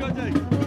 go, Jake.